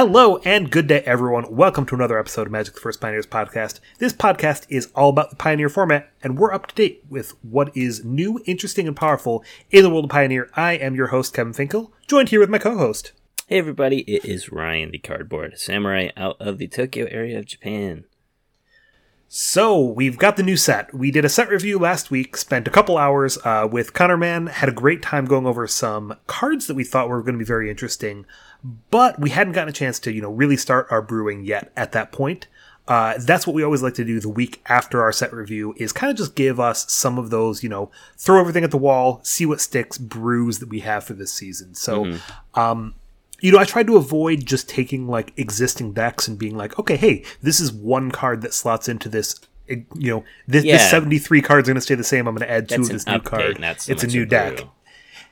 Hello and good day, everyone. Welcome to another episode of Magic the First Pioneers podcast. This podcast is all about the Pioneer format, and we're up to date with what is new, interesting, and powerful in the world of Pioneer. I am your host, Kevin Finkel, joined here with my co host. Hey, everybody, it is Ryan, the cardboard samurai out of the Tokyo area of Japan. So, we've got the new set. We did a set review last week, spent a couple hours uh, with Connor Man, had a great time going over some cards that we thought were going to be very interesting, but we hadn't gotten a chance to, you know, really start our brewing yet at that point. Uh, that's what we always like to do the week after our set review is kind of just give us some of those, you know, throw everything at the wall, see what sticks, brews that we have for this season. So, um, you know, I tried to avoid just taking like existing decks and being like, okay, hey, this is one card that slots into this. eh, You know, this, Yeah. this seventy-three cards are going to stay the same. I'm going to add two That's of this new update, card. it's a new deck. brew.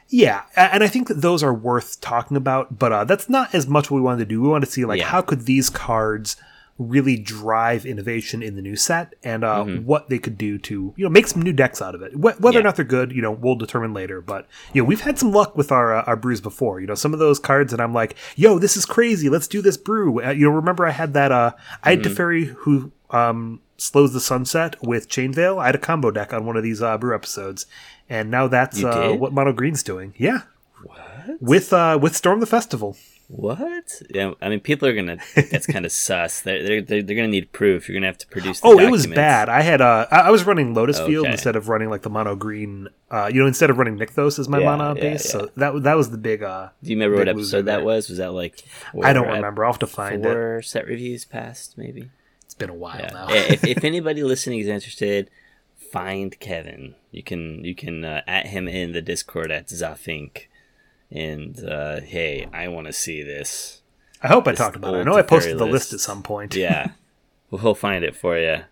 Yeah, and I think that those are worth talking about, but uh, that's not as much what we wanted to do. We wanted to see like Yeah. how could these cards really drive innovation in the new set and uh, what they could do to you know make some new decks out of it. Wh- whether or Mm-hmm. Not they're good, you know, we'll determine later. But you know, we've had some luck with our uh, our brews before. You know, some of those cards, and I'm like, yo, this is crazy. Let's do this brew. Uh, you know, remember I had that. Uh, I Mm-hmm. had Teferi who um slows the sunset with Chain Veil. I had a combo deck on one of these uh, brew episodes, and now that's uh, what Mono Green's doing. Yeah, What? with uh with Storm the Festival. What? Yeah, I mean, people are gonna. That's kind of sus. They're, they're they're they're gonna need proof. You're gonna have to produce. The Oh, it was bad. I had uh I I was running Lotus Field Okay. instead of running like the mono green. Uh, you know, instead of running Nykthos as my Yeah, mana yeah, base. yeah. So that that was the big. uh Do you remember what episode that was? Was that like? I don't remember. I'll have to find it. Four set reviews past, maybe. Been a while Yeah. now. if, if anybody listening is interested, find Kevin. You can you can uh, at him in the Discord at Zafink, and uh, hey, I want to see this. I hope I talked about it. I know I posted the list. list at some point. Yeah, we'll find it for you.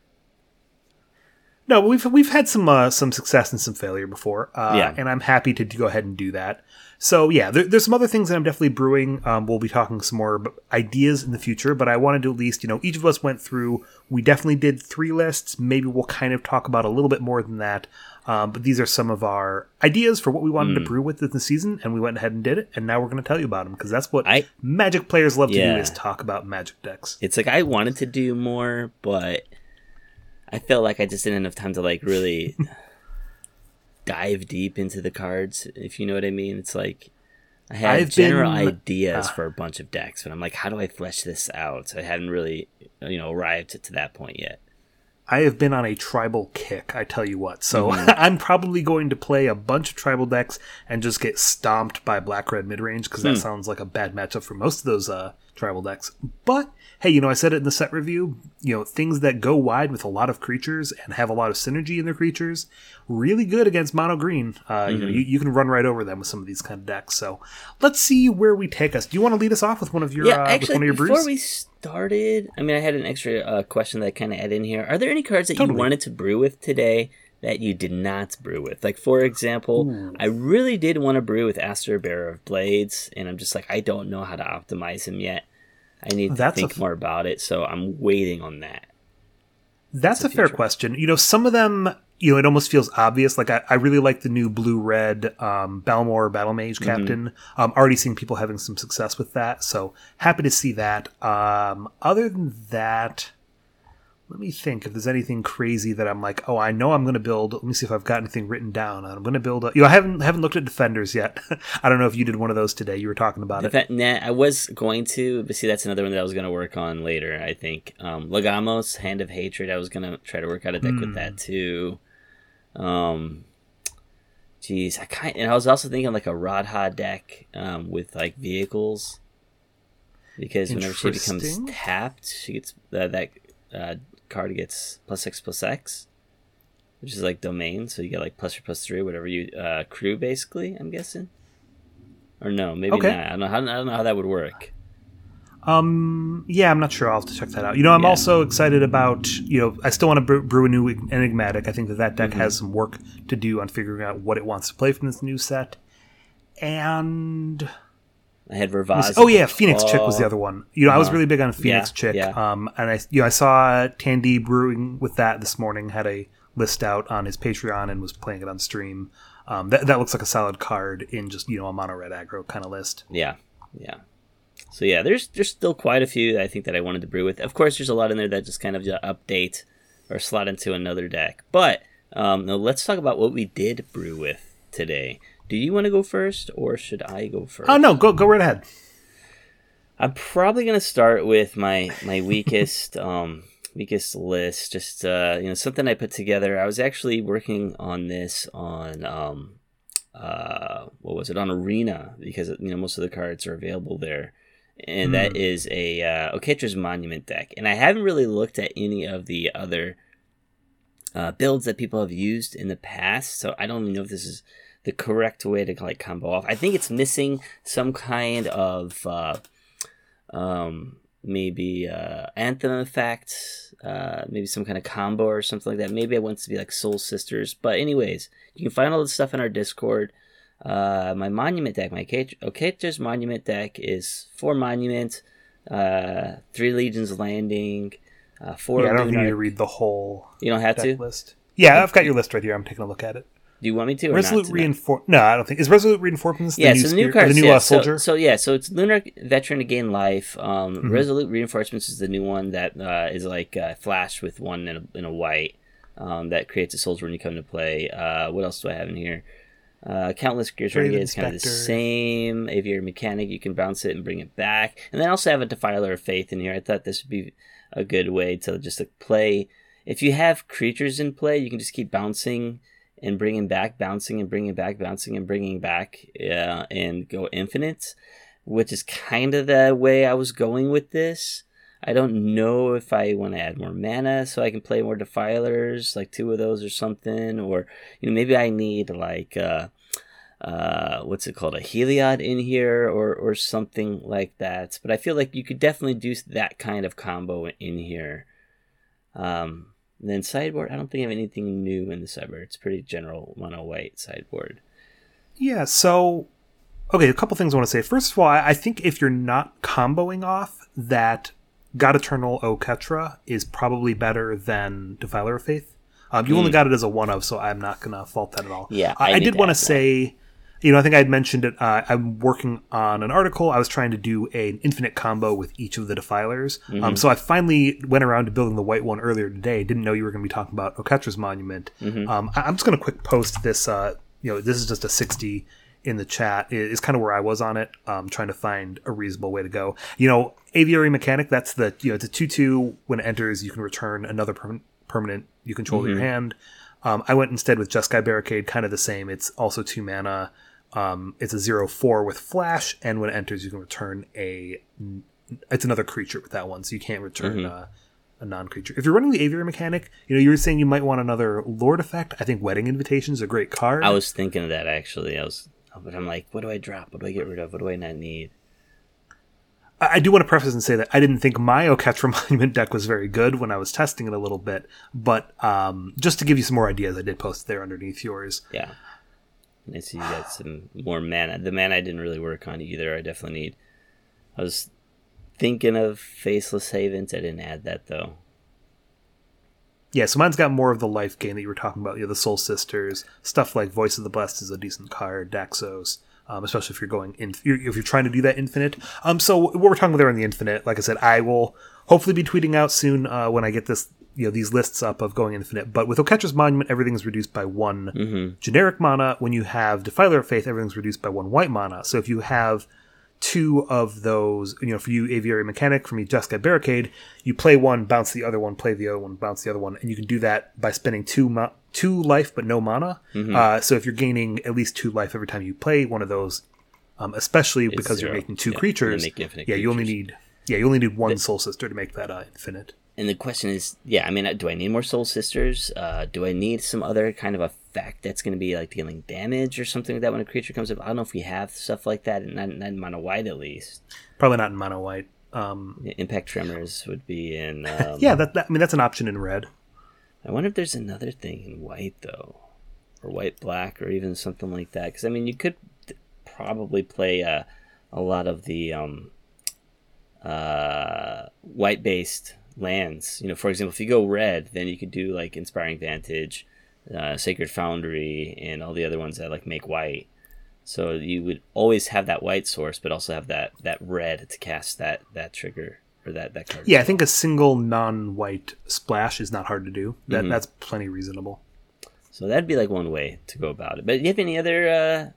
No, we've we've had some uh, some success and some failure before, uh, Yeah. and I'm happy to go ahead and do that. So yeah, there, there's some other things that I'm definitely brewing. Um, we'll be talking some more ideas in the future, but I wanted to at least you know each of us went through. We definitely did three lists. Maybe we'll kind of talk about a little bit more than that. Um, but these are some of our ideas for what we wanted to Hmm. brew with in the season, and we went ahead and did it. And now we're going to tell you about them because that's what I- Magic players love to do is talk about Magic decks. It's like I wanted to do more, but I felt like I just didn't have enough time to like really dive deep into the cards. If you know what I mean, it's like I have I've general been- ideas uh, for a bunch of decks, but I'm like, how do I flesh this out? I hadn't really, you know, arrived to that point yet. I have been on a tribal kick, I tell you what. So Mm-hmm. I'm probably going to play a bunch of tribal decks and just get stomped by black red mid range because Hmm. that sounds like a bad matchup for most of those uh, tribal decks. But hey, you know, I said it in the set review. You know, things that go wide with a lot of creatures and have a lot of synergy in their creatures, really good against mono green. Uh, You know, Mm-hmm. you, you can run right over them with some of these kind of decks. So let's see where we take us. Do you want to lead us off with one of your yeah, uh, with actually, one of your before brews? we started, I mean, I had an extra uh, question that I kind of add in here. Are there any cards that Totally. you wanted to brew with today that you did not brew with? Like, for example, I really did want to brew with Astor Bearer of Blades, and I'm just like, I don't know how to optimize him yet. I need to That's a think f- more about it, so I'm waiting on that. That's a fair question. You know, some of them, you know, it almost feels obvious. Like I, I really like the new blue red um, Balmor Battle Mage Captain. Um, already seeing people having some success with that, so happy to see that. Um, other than that, let me think if there's anything crazy that I'm like, oh, I know I'm going to build. Let me see if I've got anything written down. I'm going to build. A, you know, I haven't haven't looked at defenders yet. I don't know if you did one of those today. You were talking about it. Defe- nah, I was going to, but see, that's another one that I was going to work on later. I think um, Lagomos, Hand of Hatred. I was going to try to work out a deck with Hmm. that too. Um, jeez, I kind and I was also thinking like a Rodha deck um, with like vehicles, because whenever she becomes tapped, she gets uh, that uh, card gets plus X plus X. Which is like domain, so you get like plus or plus three, whatever you uh, crew basically. I'm guessing, or no, maybe Okay. not. I don't know. How, I don't know how that would work. Um, yeah, I'm not sure. I'll have to check that out. You know, I'm Yeah. also excited about, you know, I still want to brew, brew a new Enigmatic. I think that that deck Mm-hmm. has some work to do on figuring out what it wants to play from this new set. And I had Vervaz. oh yeah, Phoenix Chick was the other one. You know, I was Uh-huh. really big on Phoenix Yeah, Chick. yeah. Um, and I, you know, I saw Tandy brewing with that this morning. Had a list out on his Patreon and was playing it on stream. Um, that that looks like a solid card in just you know a mono red aggro kind of list. Yeah, yeah. So yeah, there's there's still quite a few that I think that I wanted to brew with. Of course, there's a lot in there that just kind of just update or slot into another deck. But um, now let's talk about what we did brew with today. Do you want to go first, or should I go first? Oh no, go go right ahead. I'm probably gonna start with my my weakest um weakest list. Just uh, you know something I put together. I was actually working on this on um uh what was it on Arena because you know most of the cards are available there. And that Hmm. is a uh, Oketra's Monument deck, and I haven't really looked at any of the other uh, builds that people have used in the past, so I don't even know if this is the correct way to like combo off. I think it's missing some kind of uh, um, maybe uh, anthem effect, uh, maybe some kind of combo or something like that. Maybe I want to be like Soul Sisters, but anyways, you can find all the stuff in our Discord. Uh, my monument deck, my Oketra's monument deck is four monument, uh, three legions landing, uh, four. Yeah, I don't need to read the whole You don't have deck to. list. Yeah, I've got your list right here. I'm taking a look at it. Do you want me to? Resolute reinforce. No, I don't think is resolute reinforcements. The yeah, new so the new spirit- cards, the new yeah, uh, so- soldier. So, yeah, so it's Lunarch Veteran to gain life. Um, Mhm. Resolute Reinforcements is the new one that uh, is like uh, flash with one in a, in a white um, that creates a soldier when you come to play. Uh, what else do I have in here? Uh, Countless Gears Renegade is kind of the same. Aviary Mechanic, you can bounce it and bring it back. And then I also have a Defiler of Faith in here. I thought this would be a good way to just to play. If you have creatures in play, you can just keep bouncing and bringing back, bouncing and bringing back, bouncing and bringing back, uh, and go infinite, which is kind of the way I was going with this. I don't know if I want to add more mana so I can play more defilers, like two of those or something, or you know maybe I need like uh, uh, what's it called, a Heliod in here or or something like that. But I feel like you could definitely do that kind of combo in here. Um, and then sideboard, I don't think I have anything new in the sideboard. It's pretty general mono white sideboard. Yeah, so okay, a couple things I want to say. First of all, I think if you're not comboing off, that God Eternal Oketra is probably better than Defiler of Faith. Um, you only got it as a one of, so I'm not gonna fault that at all. Hmm. Yeah, I, I I did want to say, you know, I think I had mentioned it. Uh, I'm working on an article. I was trying to do an infinite combo with each of the Defilers. Mm-hmm. Um, so I finally went around to building the white one earlier today. Didn't know you were going to be talking about Oketra's Monument. Mm-hmm. Um, I, I'm just going to quick post this. Uh, you know, this is just a 60 in the chat. It- It's kind of where I was on it, um, trying to find a reasonable way to go. You know, Aviary Mechanic. That's the you know it's a two two. When it enters, you can return another permanent permanent you control to your hand. Um, I went instead with Jeskai Barricade, kind of the same. It's also two mana. Um, it's a zero four with flash, and when it enters, you can return a. It's another creature with that one, so you can't return uh, a non creature. If you're running the Aviary mechanic, you know you were saying you might want another Lord effect. I think Wedding Invitation is a great card. I was thinking of that actually. I was, but I'm like, what do I drop? What do I get rid of? What do I not need? I do want to preface and say that I didn't think my Oketra Monument deck was very good when I was testing it a little bit, but um, just to give you some more ideas, I did post there underneath yours. Yeah. I see you got some more mana. The mana I didn't really work on either. I definitely need. I was thinking of Faceless Havens. I didn't add that though. Yeah, so mine's got more of the life gain that you were talking about. You know, the Soul Sisters stuff like Voice of the Blessed is a decent card. Daxos, um, especially if you're going in, if you're, trying to do that infinite. Um, so what we're talking about there in the infinite, like I said, I will hopefully be tweeting out soon uh, when I get this, you know, these lists up of going infinite. But with Oketra's Monument, everything's reduced by one generic mana. When you have Defiler of Faith, everything's reduced by one white mana. So if you have two of those, you know, for you Aviary Mechanic, for me Jeskai Barricade, you play one, bounce the other one, play the other one, bounce the other one, and you can do that by spending two mo- two life but no mana. Mm-hmm. Uh, so if you're gaining at least two life every time you play one of those, um, especially because zero. you're making two Yeah, creatures, make yeah, you only need yeah you only need one Soul Sister to make that uh, infinite. And the question is, yeah, I mean, uh, do I need more Soul Sisters? Uh, do I need some other kind of effect that's going to be like dealing damage or something like that when a creature comes up? I don't know if we have stuff like that, and not, not in mono white at least. Probably not in mono white. Um, Impact Tremors would be in. Um, yeah, that, that I mean that's an option in red. I wonder if there's another thing in white though, or white black, or even something like that. Because I mean, you could probably play uh, a lot of the um, uh, white based lands. You know, for example, if you go red, then you could do like Inspiring Vantage, uh, Sacred Foundry, and all the other ones that like make white. So you would always have that white source, but also have that that red to cast that that trigger or that that card. Yeah, I think a single non-white splash is not hard to do. That Mm-hmm. that's plenty reasonable. So that'd be like one way to go about it. But do you have any other uh,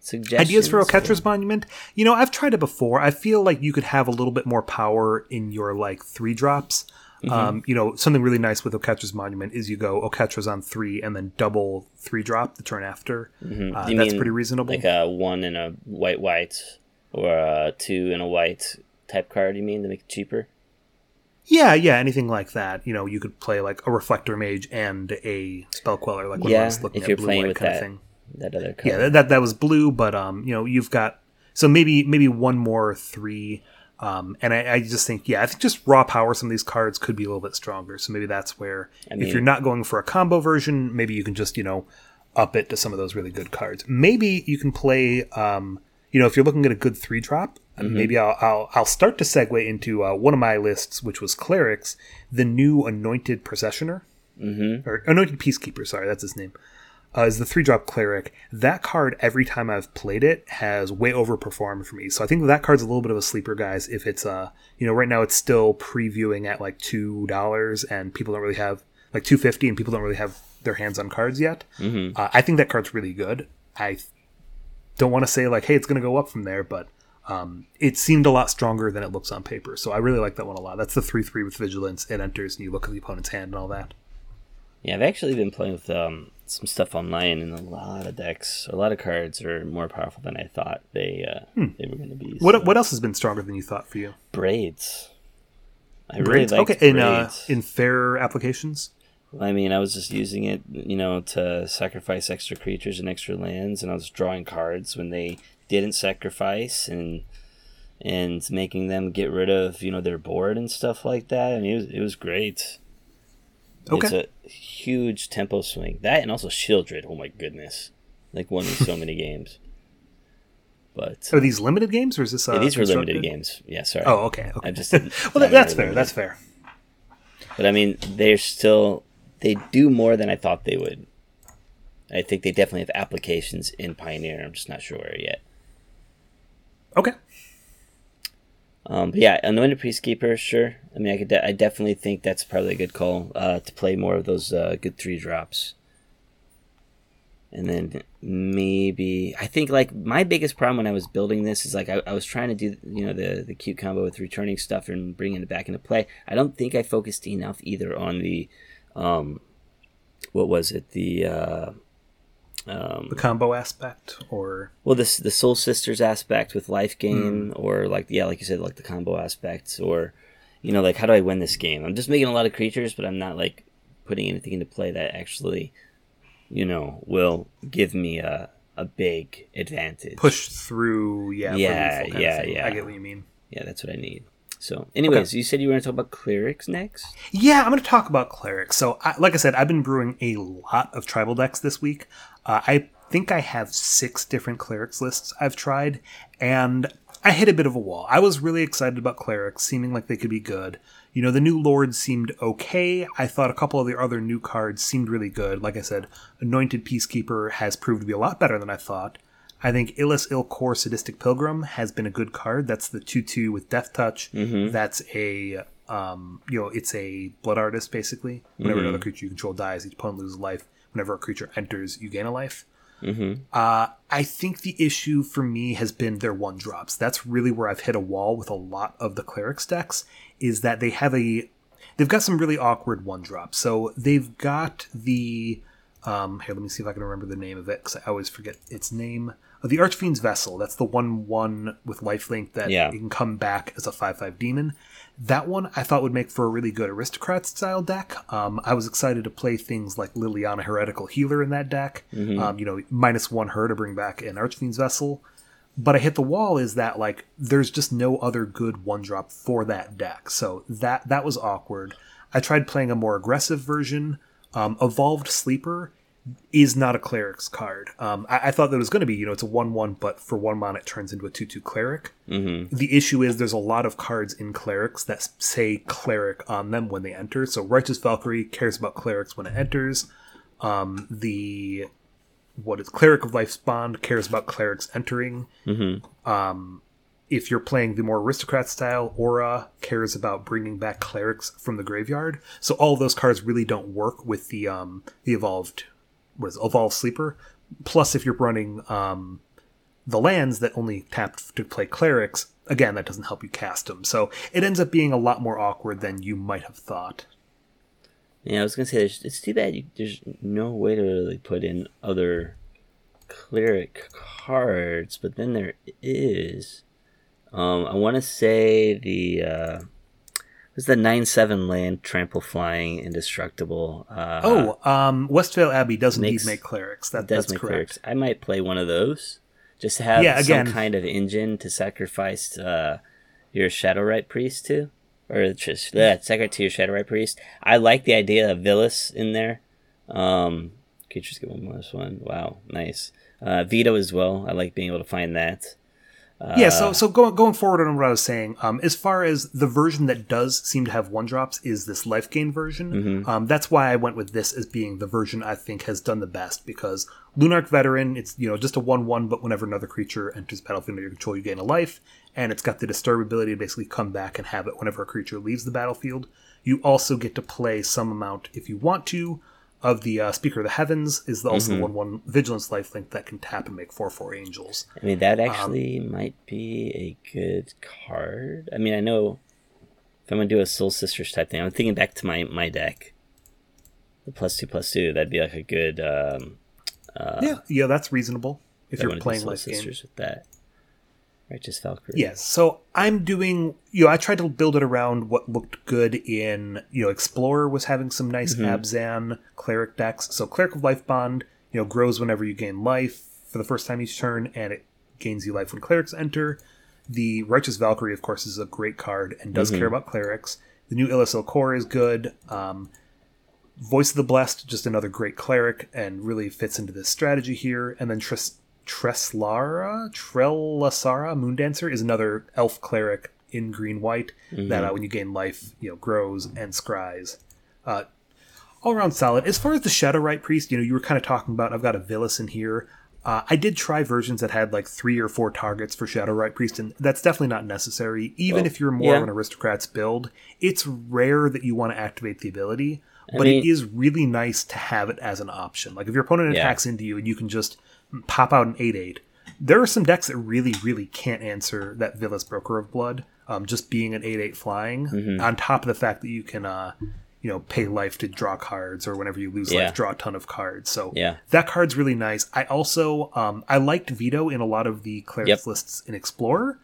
suggestions? Ideas for or- Oketra's Monument? You know, I've tried it before. I feel like you could have a little bit more power in your like three drops. Mm-hmm. Um, you know, something really nice with Oketra's Monument is you go Oketra's on three and then double three drop the turn after. Uh, Do you that's pretty reasonable. Like a one and a white white, or a two and a white type card. You mean to make it cheaper? yeah, yeah, anything like that. You know, you could play like a Reflector Mage and a Spell Queller, like when I was looking if at blue playing with kind that of thing. that other card. Yeah, that, that that was blue, but um, you know, you've got so maybe maybe one more three. Um, and I, I just think, yeah, I think just raw power. Some of these cards could be a little bit stronger. So maybe that's where, mean- if you're not going for a combo version, maybe you can just you know up it to some of those really good cards. Maybe you can play, um, you know, if you're looking at a good three drop. Mm-hmm. Maybe I'll, I'll I'll start to segue into uh, one of my lists, which was clerics, the new anointed processioner Mm-hmm. or anointed peacekeeper. Sorry, that's his name. Uh, is the three drop cleric. That card, every time I've played it, has way overperformed for me. So I think that card's a little bit of a sleeper, guys. If it's uh, you know, right now it's still previewing at like two dollars, and people don't really have like two fifty, and people don't really have their hands on cards yet. Mm-hmm. Uh, I think that card's really good. I don't want to say like, hey, it's going to go up from there, but um, it seemed a lot stronger than it looks on paper. So I really like that one a lot. That's the three three with vigilance. It enters, and you look at the opponent's hand and all that. Yeah, I've actually been playing with um, some stuff online, and a lot of decks, a lot of cards are more powerful than I thought they uh, they were going to be. Hmm. What So, what else has been stronger than you thought for you? braids? I really Braids? like okay, in uh, in fair applications. I mean, I was just using it, you know, to sacrifice extra creatures and extra lands, and I was drawing cards when they didn't sacrifice, and and making them get rid of, you know, their board and stuff like that. I mean, it was, it was great. Okay. It's a huge tempo swing. That and also Shieldred. Oh my goodness, like won me so many games. But Are these limited games or is this? Uh, yeah, these were limited games. Yeah, sorry. Oh, okay. okay. I just well, that, that's fair. That's fair. But I mean, they're still they do more than I thought they would. I think they definitely have applications in Pioneer. I'm just not sure where yet. Okay. Um, but yeah, Anointed Peacekeeper, sure. I mean, I could. De- I definitely think that's probably a good call uh, to play more of those uh, good three drops. And then maybe I think like my biggest problem when I was building this is like I, I was trying to do you know the the cute combo with returning stuff and bringing it back into play. I don't think I focused enough either on the, um, what was it the uh, um, The combo aspect, or well, this the Soul Sisters aspect with life gain, Hmm. or like yeah, like you said, like the combo aspects, or you know, like how do I win this game? I'm just making a lot of creatures, but I'm not like putting anything into play that actually, you know, will give me a a big advantage. push through. Yeah. Yeah, lethal kind of yeah, yeah. I get what you mean. Yeah, that's what I need. So, anyways, you said you were going to talk about clerics next. Yeah, I'm going to talk about clerics. So, I, like I said, I've been brewing a lot of tribal decks this week. Uh, I think I have six different clerics lists I've tried, and I hit a bit of a wall. I was really excited about clerics, seeming like they could be good. You know, the new lords seemed okay. I thought a couple of the other new cards seemed really good. Like I said, Anointed Peacekeeper has proved to be a lot better than I thought. I think Elas il-Kor Sadistic Pilgrim has been a good card. That's the 2 2 with Death Touch. That's a, um, you know, it's a Blood Artist, basically. Whenever another creature you control dies, each opponent loses life. Whenever a creature enters, you gain a life. Uh, I think the issue for me has been their one drops. That's really where I've hit a wall with a lot of the clerics decks. Is that they have a, they've got some really awkward one drops. So they've got the, um, here let me see if I can remember the name of it because I always forget its name. Uh, the Archfiend's Vessel. That's the one one with lifelink that Yeah. you can come back as a five five demon. That one I thought would make for a really good aristocrat style deck. Um, I was excited to play things like Liliana Heretical Healer in that deck. Um, you know, minus one her to bring back an Archfiend's Vessel. But I hit the wall is that like there's just no other good one drop for that deck. So that that was awkward. I tried playing a more aggressive version. Um, Evolved Sleeper is not a cleric's card. Um, I, I thought that it was going to be, you know, it's a one-one, but for one mana it turns into a two-two cleric. Mm-hmm. The issue is there's a lot of cards in clerics that say cleric on them when they enter. So Righteous Valkyrie cares about clerics when it enters. Um, the what is Cleric of Life's Bond cares about clerics entering. Mm-hmm. Um, if you're playing the more aristocrat style, Orah cares about bringing back clerics from the graveyard. So all of those cards really don't work with the um, the evolved what is it, evolved sleeper. Plus, if you're running um, the lands that only tap to play clerics, again that doesn't help you cast them. So it ends up being a lot more awkward than you might have thought. Yeah, I was gonna say it's too bad you, there's no way to really put in other cleric cards, but then there is. Um, I want to say the uh, was the nine seven land trample flying indestructible. Uh, oh, um, Westvale Abbey does makes- indeed make clerics. That, does that's make correct. clerics. I might play one of those just to have Yeah, again- some kind of engine to sacrifice uh, your Shadowrite priest to, or just yeah, sacrifice to your Shadowrite priest. I like the idea of Vilis in there. Um, creatures get one more plus one. Wow, nice. Uh, Vito as well. I like being able to find that. Yeah, so so going going forward on what I was saying, um, as far as the version that does seem to have one drops is this life gain version. Mm-hmm. Um, that's why I went with this as being the version I think has done the best because Lunarch Veteran, it's you know just a one one, but whenever another creature enters battlefield under your control, you gain a life, and it's got the disturb ability to basically come back and have it whenever a creature leaves the battlefield. You also get to play some amount if you want to. Of the uh, Speaker of the Heavens is also Mm-hmm. the one one Vigilance lifelink that can tap and make four four angels. I mean, that actually might be a good card. I mean, I know if I'm gonna do a Soul Sisters type thing, I'm thinking back to my my deck. The plus two plus two, that'd be like a good. Um, yeah, yeah, that's reasonable if you're playing Soul life game. Sisters with that. Righteous Valkyrie. Yes. So I'm doing, you know, I tried to build it around what looked good in, you know, Explorer was having some nice Abzan cleric decks. So Cleric of Life Bond, you know, grows whenever you gain life for the first time each turn, and it gains you life when clerics enter. The Righteous Valkyrie, of course, is a great card and does care about clerics. The new Elas il-Kor is good. Um, Voice of the Blessed, just another great cleric, and really fits into this strategy here. And then Tris- Treslara, Trelasara, Moondancer is another elf cleric in green white that uh, when you gain life, you know, grows and scries. Uh, all around solid. As far as the Shadowrite Priest, you know, you were kind of talking about. I've got a Vilis in here. Uh, I did try versions that had like three or four targets for Shadowrite Priest, and that's definitely not necessary. Even Well, if you're more of an aristocrats build, it's rare that you want to activate the ability. I But it mean- is really nice to have it as an option. Like if your opponent Yeah. attacks into you and you can just pop out an eight eight. There are some decks that really, really can't answer that Vilis Broker of Blood. Um, just being an eight eight flying, Mm-hmm. on top of the fact that you can, uh, you know, pay life to draw cards, or whenever you lose Yeah. life, draw a ton of cards. So Yeah. that card's really nice. I also um, I liked Vito in a lot of the clerics Yep. lists in Explorer,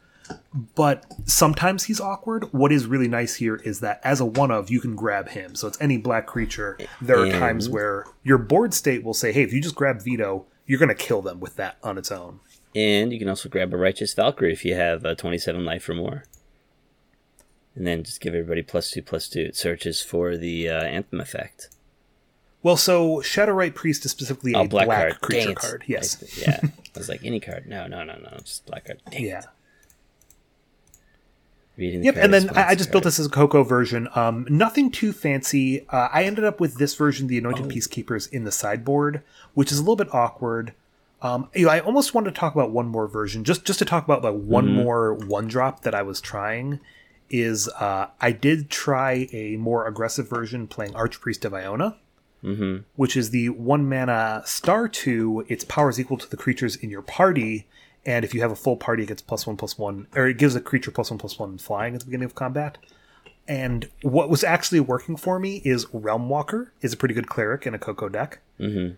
but sometimes he's awkward. What is really nice here is that as a one of, you can grab him. So it's any black creature. There are times where your board state will say, "Hey, if you just grab Vito, you're going to kill them with that on its own." And you can also grab a Righteous Valkyrie if you have uh, 27 life or more. And then just give everybody plus two, plus two. It searches for the uh, Anthem effect. Well, so Shadow Shadowrite Priest is specifically a Oh, black, black, card. Creature card. Yes. I- yeah. I was like, any card. No, no, no, no. Just black card. Dang Yeah. it. Reading Yep, and then I, I just built this as a Coco version. Um, nothing too fancy. Uh, I ended up with this version, the Anointed Oh. Peacekeepers, in the sideboard, which is a little bit awkward. Um, you know, I almost wanted to talk about one more version, just just to talk about like one Mm-hmm. more one drop that I was trying. Is uh, I did try a more aggressive version playing Archpriest of Iona, Mm-hmm. which is the one mana star two. Its power is equal to the creatures in your party, and if you have a full party, it gets plus one plus one, or it gives a creature plus one plus one flying at the beginning of combat. And what was actually working for me is Realm Walker is a pretty good cleric in a Coco deck. Mm-hmm.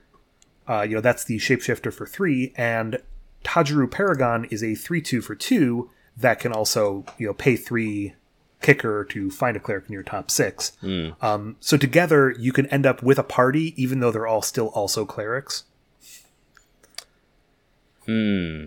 Uh, you know that's the shapeshifter for three, and Tajuru Paragon is a three-two for two that can also you know pay three kicker to find a cleric in your top six. Um, so together you can end up with a party, even though they're all still also clerics. Hmm.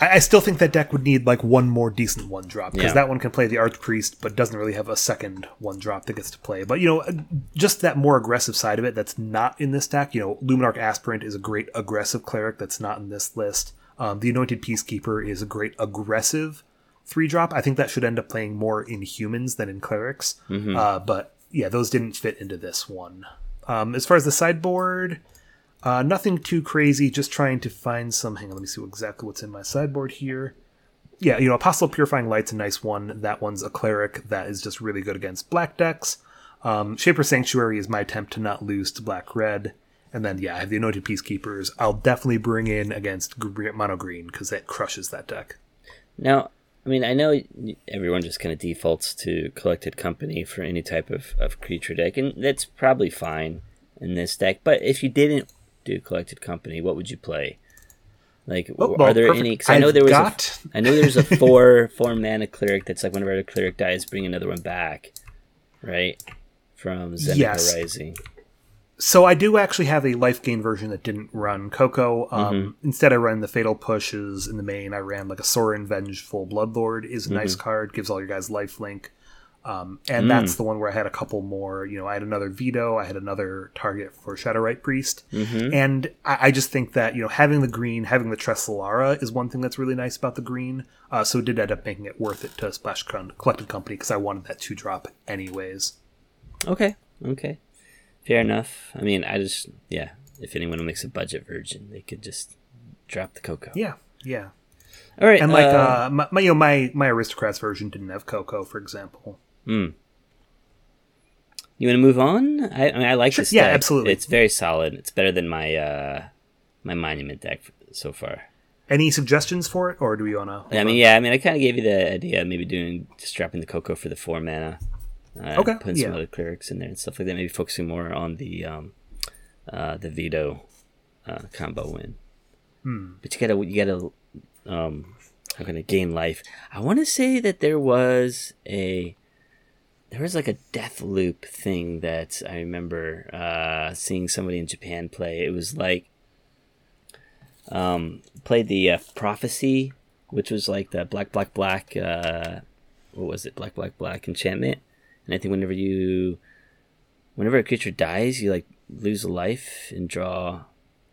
I, I still think that deck would need like one more decent one drop because Yeah. that one can play the Archpriest, but doesn't really have a second one drop that gets to play. But you know, just that more aggressive side of it that's not in this deck. You know, Luminarch Aspirant is a great aggressive cleric that's not in this list. Um, the Anointed Peacekeeper is a great aggressive three drop. I think that should end up playing more in humans than in clerics. Uh, but yeah, those didn't fit into this one. Um, as far as the sideboard, Uh, nothing too crazy, just trying to find some. Hang on, let me see exactly what's in my sideboard here. Yeah, you know, Apostle Purifying Light's a nice one. That one's a cleric that is just really good against black decks. Um, Shaper Sanctuary is my attempt to not lose to black red. And then, yeah, I have the Anointed Peacekeepers. I'll definitely bring in against mono green because it crushes that deck. Now, I mean, I know everyone just kind of defaults to Collected Company for any type of, of creature deck, and that's probably fine in this deck. But if you didn't do Collected Company, what would you play? Like, Oh, are there perfect. any? Because I know I've there was. got- A, I know there's a four four mana cleric that's like whenever a cleric dies, bring another one back, right? From Zendikar Yes. Rising. So I do actually have a life gain version that didn't run Coco. Um, Mm-hmm. Instead, I ran the Fatal Pushes in the main. I ran like a Sorin Vengeful Bloodlord is a nice Mm-hmm. card, gives all your guys life link. Um, and Mm. that's the one where I had a couple more. You know, I had another Vito, I had another target for Shadowrite Priest. Mm-hmm. And I, I just think that, you know, having the green, having the Tresselara is one thing that's really nice about the green. Uh, so it did end up making it worth it to Splash Con- Collected Company because I wanted that two drop anyways. Okay, okay, fair enough. I mean, I just yeah. If anyone makes a budget version, they could just drop the cocoa. Yeah, yeah. All right, And like uh, uh, my, my you know my my aristocrats version didn't have cocoa, for example. You want to move on? I, I mean, I like Sure, this. yeah, deck. absolutely. It's very solid. It's better than my uh my monument deck so far. Any suggestions for it, or do we wanna? I mean, yeah, I mean, I kind of gave you the idea, of maybe doing just dropping the cocoa for the four mana. Uh, Okay, putting some other clerics in there and stuff like that. Maybe focusing more on the um, uh, the vito uh, combo win. Hmm. But you gotta, you gotta, um, I'm gonna gain life. I want to say that there was a, there was like a death loop thing that I remember uh, seeing somebody in Japan play. It was like um, played the uh, prophecy, which was like the black, black, black. Uh, what was it? Black, black, black enchantment. And I think whenever you, whenever a creature dies, you like lose a life and draw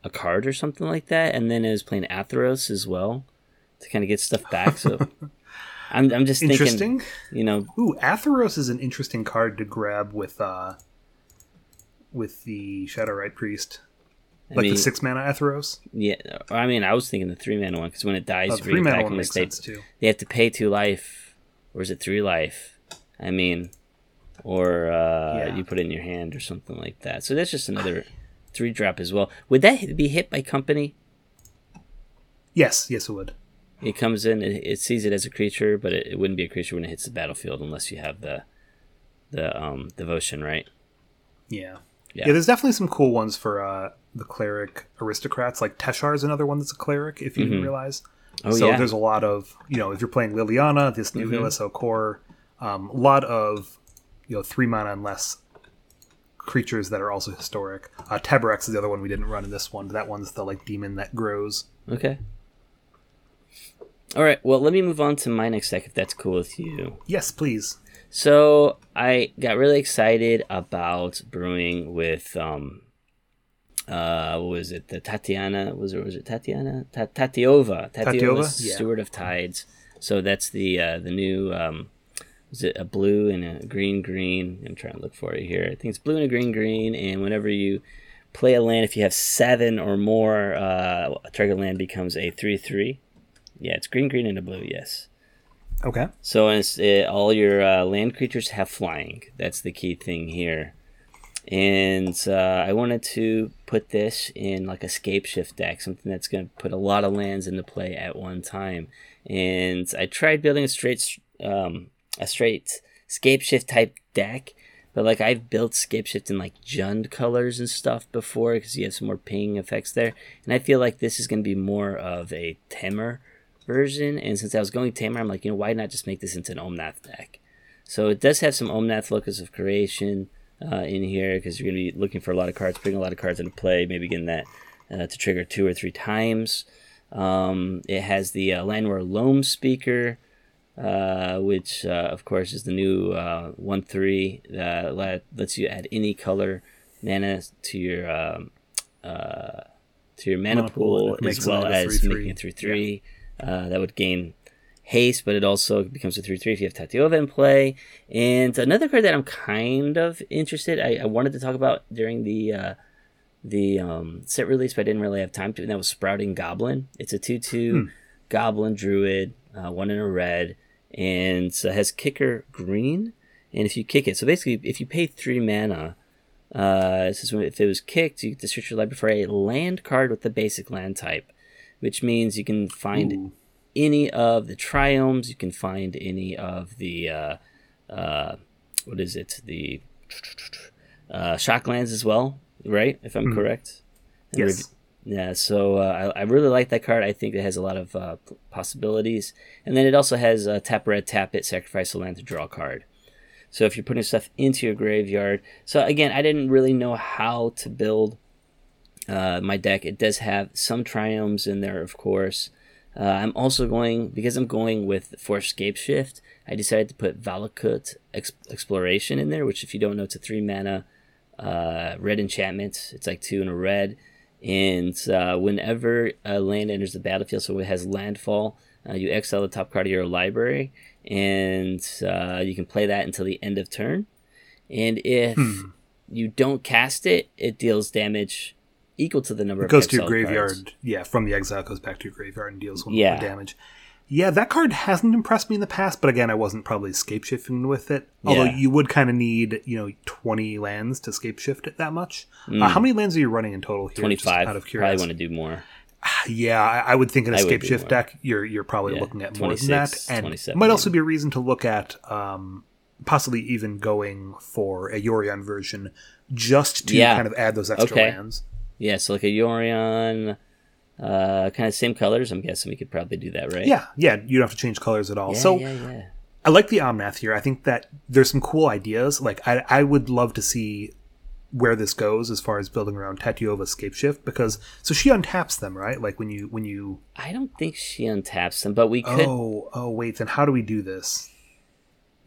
a card or something like that. And then it was playing Athreos as well to kind of get stuff back. So I'm, I'm just thinking, Interesting. you know, Ooh, Athreos is an interesting card to grab with uh with the Shadowrite Priest, I like mean, the six mana Athreos. yeah. I mean, I was thinking the three mana one because when it dies, Oh, three mana one makes sense too. they have to pay two life, or is it three life? I mean, or uh, Yeah. you put it in your hand or something like that. So that's just another three drop as well. Would that be hit by company? Yes, yes, it would. It comes in, it, it sees it as a creature, but it, it wouldn't be a creature when it hits the battlefield unless you have the the um devotion, right? Yeah. Yeah. yeah. there's definitely some cool ones for uh, the cleric aristocrats. Like Teshar is another one that's a cleric, if you didn't realize. Oh, so yeah. there's a lot of you know if you're playing Liliana, this new Mhm. Elas il-Kor, um, a lot of you know three mana and less creatures that are also historic. Uh, Tabarex is the other one we didn't run in this one. but That one's the like demon that grows. Okay. All right. Well, let me move on to my next deck if that's cool with you. Yes, please. So I got really excited about brewing with um uh what was it the Tatiana was it was it Tatiana Ta- Tatyova Tatyova Tatyova? Yeah. Steward of Tides. So that's the uh, the new um was it a blue and a green green? I'm trying to look for it here. I think it's blue and a green green. And whenever you play a land, if you have seven or more, uh, a target land becomes a three three. Yeah, it's green green and a blue. Yes. Okay. So it's, uh, all your uh, land creatures have flying. That's the key thing here. And uh, I wanted to put this in like a scape shift deck, something that's going to put a lot of lands into play at one time. And I tried building a straight, um, a straight scape shift type deck, but like I've built scape shift in like Jund colors and stuff before because you have some more ping effects there. And I feel like this is going to be more of a Temur version. And since I was going Temur, I'm like, you know, why not just make this into an Omnath deck? So it does have some Omnath Locus of Creation uh, in here because you're going to be looking for a lot of cards, putting a lot of cards into play, maybe getting that uh, to trigger two or three times. Um, it has the uh, Llanowar Loam Speaker, uh, which uh, of course is the new uh, 1 3 that let, lets you add any color mana to your. Um, uh, to your mana, Mana pool, pool, and it makes as well as 3-3. making it through three. Uh, that would gain haste, but it also becomes a 3 3 if you have Tatyova in play. And another card that I'm kind of interested, I, I wanted to talk about during the uh, the um, set release, but I didn't really have time to. And that was Sprouting Goblin. It's a two-two Goblin Druid, uh, one in a red, and so it has kicker green. And if you kick it, so basically, if you pay three mana, uh, it says if it was kicked, you discard your library for a land card with the basic land type, which means you can find Ooh. any of the triomes. You can find any of the uh, uh, what is it? The uh, shocklands as well, right? If I'm correct. And Yes. yeah, so uh, I, I really like that card. I think it has a lot of uh, p- possibilities, and then it also has uh, tap red, tap it, sacrifice a land to draw a card. So if you're putting stuff into your graveyard, so again, I didn't really know how to build uh, my deck. It does have some triomes in there, of course. Uh, I'm also going because I'm going with Force Scape Shift. I decided to put Valakut Ex- Exploration in there, which, if you don't know, it's a three mana uh, red enchantment. It's like two and a red, and uh, whenever a land enters the battlefield, so it has landfall, uh, you exile the top card of your library, and uh, you can play that until the end of turn. And if you don't cast it, it deals damage equal to the number It goes to your graveyard. cards. Yeah, from the exile goes back to your graveyard and deals one Yeah. more damage. Yeah, that card hasn't impressed me in the past, but again, I wasn't probably scape shifting with it. Although Yeah. you would kind of need, you know, twenty lands to scape shift it that much. Mm. Uh, how many lands are you running in total here? 25. out of Probably curiosity. want to do more. Yeah, I, I would think in a I would scape shift more. deck, you're you're probably Yeah, looking at more than that, and 27 might also be a reason to look at um, possibly even going for a Yorion version just to Yeah. kind of add those extra Okay. lands. Yeah, so like a Yorion, uh, kind of same colors. I'm guessing we could probably do that, right? Yeah, yeah, you don't have to change colors at all. Yeah, so yeah, yeah. I like the Omnath here. I think that there's some cool ideas. Like I, I would love to see where this goes as far as building around Tatyova's scape shift because so she untaps them right like when you when you I don't think she untaps them, but we could oh oh wait then how do we do this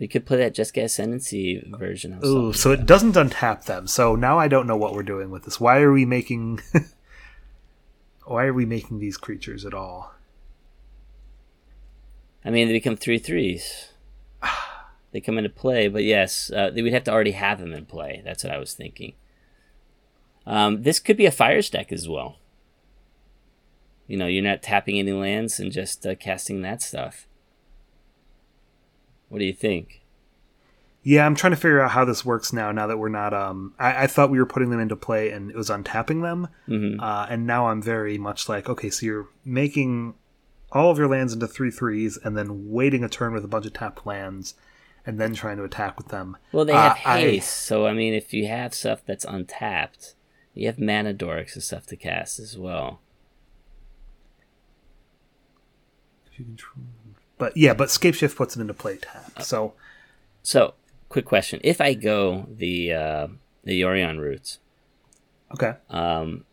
we could play that Jeskai Ascendancy version. I was oh so it doesn't untap them so now I don't know what we're doing with this why are we making why are we making these creatures at all I mean, they become three threes. they come into play, but yes, uh, they would have to already have them in play. That's what I was thinking. Um, this could be a fire stack as well. You know, you're not tapping any lands and just uh, casting that stuff. What do you think? Yeah, I'm trying to figure out how this works now. Now that we're not, um, I, I thought we were putting them into play and it was untapping them, hmm uh, and now I'm very much like, okay, so you're making all of your lands into three threes and then waiting a turn with a bunch of tapped lands, and then trying to attack with them. Well, they Uh, have I- haste, so I mean, if you have stuff that's untapped, you have mana dorks and stuff to cast as well. But yeah, but scape shift puts it into play tap. So So, quick question: If I go the uh, the Yorion route, okay, um,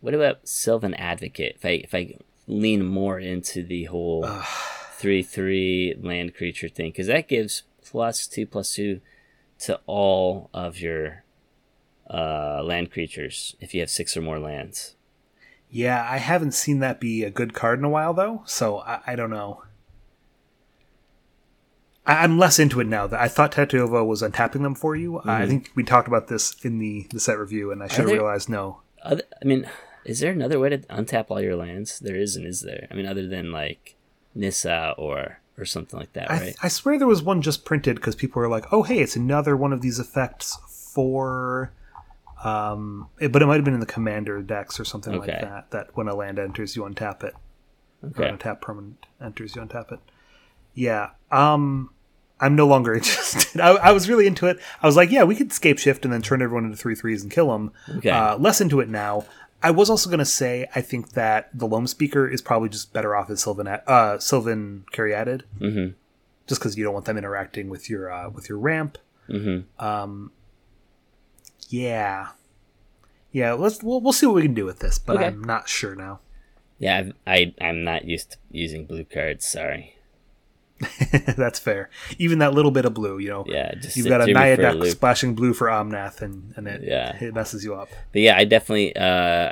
what about Sylvan Advocate? If I if I lean more into the whole three three land creature thing, because that gives plus two plus two to all of your uh, land creatures if you have six or more lands. yeah, I haven't seen that be a good card in a while though, so I, I don't know. I, I'm less into it now. That I thought Tatyova was untapping them for you. I think we talked about this in the the set review, and I should have realized no. Other, I mean, is there another way to untap all your lands? There isn't, is there? I mean, other than like Nissa or or something like that, right? I swear there was one just printed because people were like, "Oh, hey, it's another one of these effects for." Um, it- but it might have been in the commander decks or something like that. That when a land enters, you untap it. Okay. an untap permanent enters, you untap it. Yeah. Um, I'm no longer interested. I, I was really into it. I was like, yeah, we could scape shift and then turn everyone into three threes and kill them. Okay. Uh, less into it now. I was also going to say I think that the Loam Speaker is probably just better off as Sylvan uh, Sylvan Caryatid Mm-hmm. just because you don't want them interacting with your uh, with your ramp. Mm-hmm. Yeah, yeah. Let's we'll, we'll see what we can do with this, but Okay. I'm not sure now. Yeah, I I'm not used to using blue cards. Sorry. That's fair. Even that little bit of blue, you know, Yeah, just you've got a threw a Naya deck loop. splashing blue for Omnath, and and it Yeah. it messes you up. But yeah, I definitely uh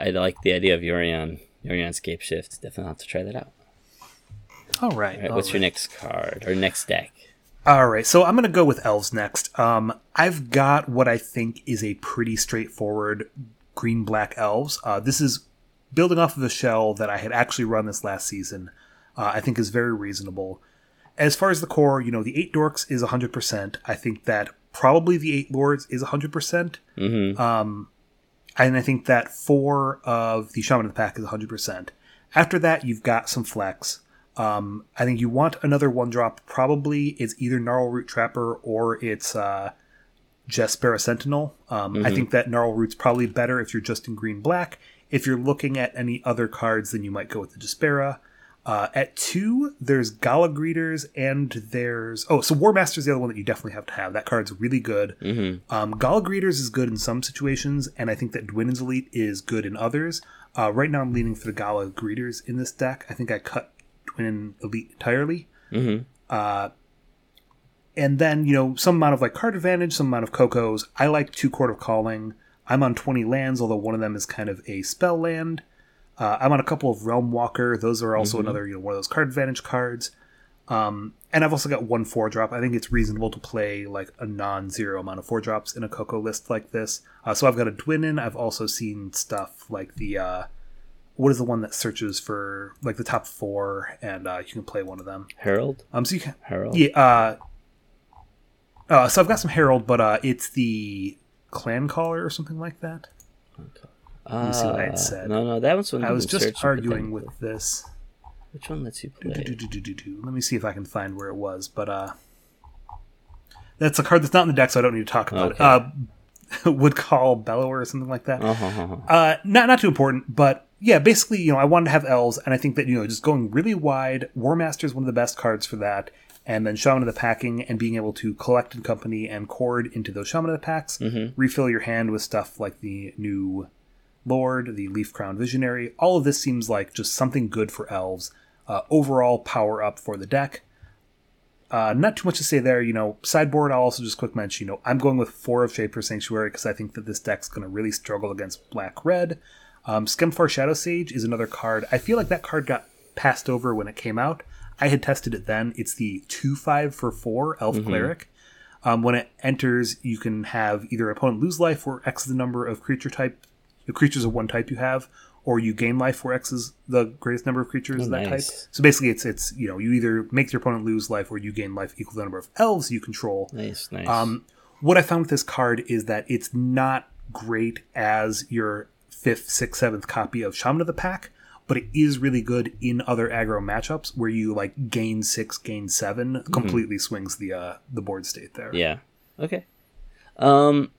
I like the idea of Yorion Yorion Scape Shift. Definitely have to try that out. All right. All right, all what's your right. next card or next deck? All right, so I'm going to go with elves next. Um, I've got what I think is a pretty straightforward green black elves. Uh, this is building off of a shell that I had actually run this last season. Uh, I think is very reasonable. As far as the core, you know, the eight dorks is 100%. I think that probably the eight lords is 100%. percent Mm-hmm. Um, and I think that four of the shaman of the pack is 100%. After that, you've got some flex. Um, I think you want another one drop. Probably it's either Gnarlroot Trapper or it's uh, Jaspera Sentinel. Um, I think that Gnarlroot's probably better if you're just in green black. If you're looking at any other cards, then you might go with the Jaspera. Uh, at two, there's Gala Greeters and there's oh, so Warmaster's the other one that you definitely have to have. That card's really good. Mm-hmm. Um, Gala Greeters is good in some situations, and I think that Dwynen's Elite is good in others. Uh, right now, I'm leaning for the Gala Greeters in this deck. I think I cut Dwynen Elite entirely. Mm-hmm. Uh, and then, you know, some amount of like card advantage, some amount of Cocos. I like two Chord of Calling. I'm on 20 lands, although one of them is kind of a spell land. Uh, I'm on a couple of Realmwalker. Those are also another, you know, one of those card advantage cards. Um, and I've also got one four drop. I think it's reasonable to play like a non-zero amount of four drops in a Coco list like this. Uh, so I've got a Dwynen. I've also seen stuff like the uh, what is the one that searches for like the top four, and uh, you can play one of them. Herald. Um, so you can Herald. yeah. Uh, uh, so I've got some Herald, but uh, it's the Clan Caller or something like that. Uh, me see what I had said. No, no, that one's one. I was just arguing with this. Which one lets you play? Do-do-do-do-do-do. Let me see if I can find where it was, but uh, that's a card that's not in the deck, so I don't need to talk about Okay. it. Uh, would call Bellower or something like that. Uh-huh, uh-huh. Uh, not not too important, but yeah, basically, you know, I wanted to have elves, and I think that you know, just going really wide, Warmaster is one of the best cards for that, and then Shaman of the Packing, and being able to collect and company and chord into those Shaman of the Packs, refill your hand with stuff like the new Lord, the Leaf Crown Visionary. All of this seems like just something good for elves. Uh, overall power up for the deck. Uh, not too much to say there. You know, sideboard. I'll also just quick mention. You know, I'm going with four of Shaper Sanctuary because I think that this deck's going to really struggle against black red. Um, Skemfar Shadow Sage is another card. I feel like that card got passed over when it came out. I had tested it then. It's the two five for four Elf Cleric. Um, when it enters, you can have either opponent lose life or X the number of creature type, the creatures of one type you have, or you gain life where X is the greatest number of creatures of that type. So basically, it's it's you know you either make your opponent lose life or you gain life equal to the number of elves you control. Nice, nice. Um, what I found with this card is that it's not great as your fifth, sixth, seventh copy of Shaman of the Pack, but it is really good in other aggro matchups where you like gain six, gain 7 completely swings the uh, the board state there. yeah. Okay. Um.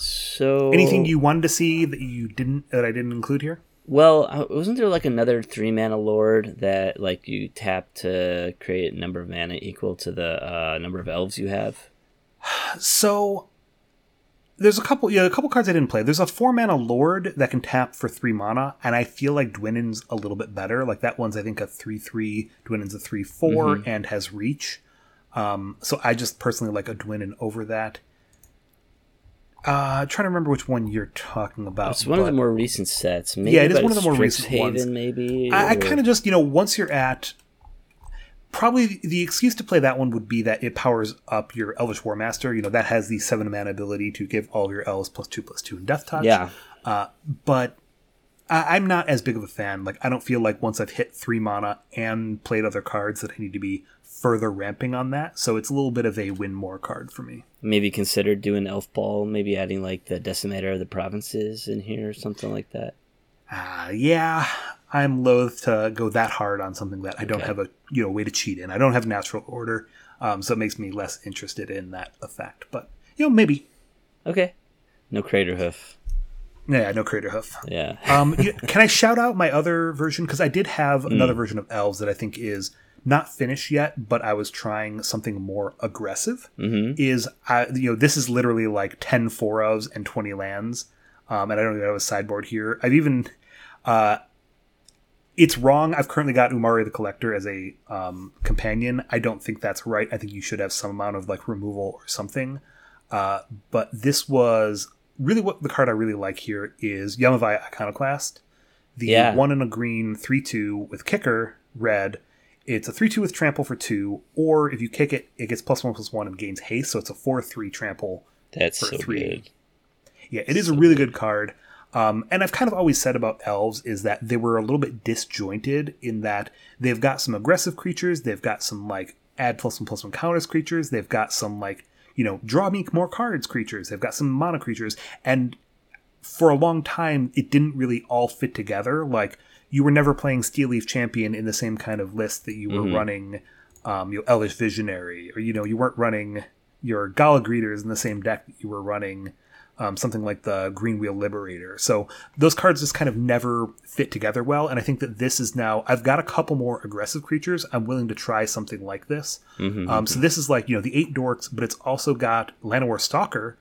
So Anything you wanted to see that you didn't that I didn't include here? Well, uh, wasn't there like another three mana lord that like you tap to create a number of mana equal to the uh, number of elves you have? So there's a couple yeah, a couple cards I didn't play. There's a four mana lord that can tap for three mana, and I feel like Dwynen's a little bit better. Like that one's I think a three three, Dwynen's a three four and has reach. Um, so I just personally like a Dwynen over that. Uh, trying to remember which one you're talking about. It's one of the more recent sets. Maybe Yeah, it is one of the more recent ones. Maybe I, I kind of just you know once you're at probably the excuse to play that one would be that it powers up your Elvish Warmaster. You know that has the seven mana ability to give all of your elves plus two plus two in deathtouch. yeah. Uh, but I, I'm not as big of a fan. Like I don't feel like once I've hit three mana and played other cards that I need to be further ramping on that. So it's a little bit of a win more card for me. Maybe consider doing elf ball. Maybe adding like the decimator of the provinces in here or something like that. Uh, yeah, I'm loath to go that hard on something that I don't Okay. have a you know way to cheat in. I don't have natural order, um, so it makes me less interested in that effect. But you know, maybe Okay. No Craterhoof. yeah, no Craterhoof. Yeah. Um, can I shout out my other version because I did have another version of elves that I think is not finished yet, but I was trying something more aggressive. mm-hmm. Is I you know this is literally like 10 four ofs and twenty lands, um, and I don't even have a sideboard here. I've even uh, it's wrong. I've currently got Umori the Collector as a um, companion. I don't think that's right. I think you should have some amount of like removal or something. Uh, but this was really what the card I really like here is Yavimaya Iconoclast. The Yeah. one in a green 3 2 with kicker, red. It's a 3 2 with trample for 2, or if you kick it, it gets plus 1 plus 1 and gains haste, so it's a 4 3 trample. That's for so three. good. Yeah, it is a really good card. Um, and I've kind of always said about elves is that they were a little bit disjointed in that they've got some aggressive creatures, they've got some like add plus one plus one counters creatures, they've got some like you know draw me more cards creatures, they've got some mono creatures, and for a long time it didn't really all fit together. Like you were never playing Steel Leaf Champion in the same kind of list that you were Mhm. running um, your Elvish Visionary, or you know you weren't running your Gala Greeters in the same deck that you were running um, something like the Greenwheel Liberator. So those cards just kind of never fit together well. And I think that this is now, I've got a couple more aggressive creatures. I'm willing to try something like this. Mhm. Um, so this is like, you know, the eight dorks, but it's also got Llanowar Stalker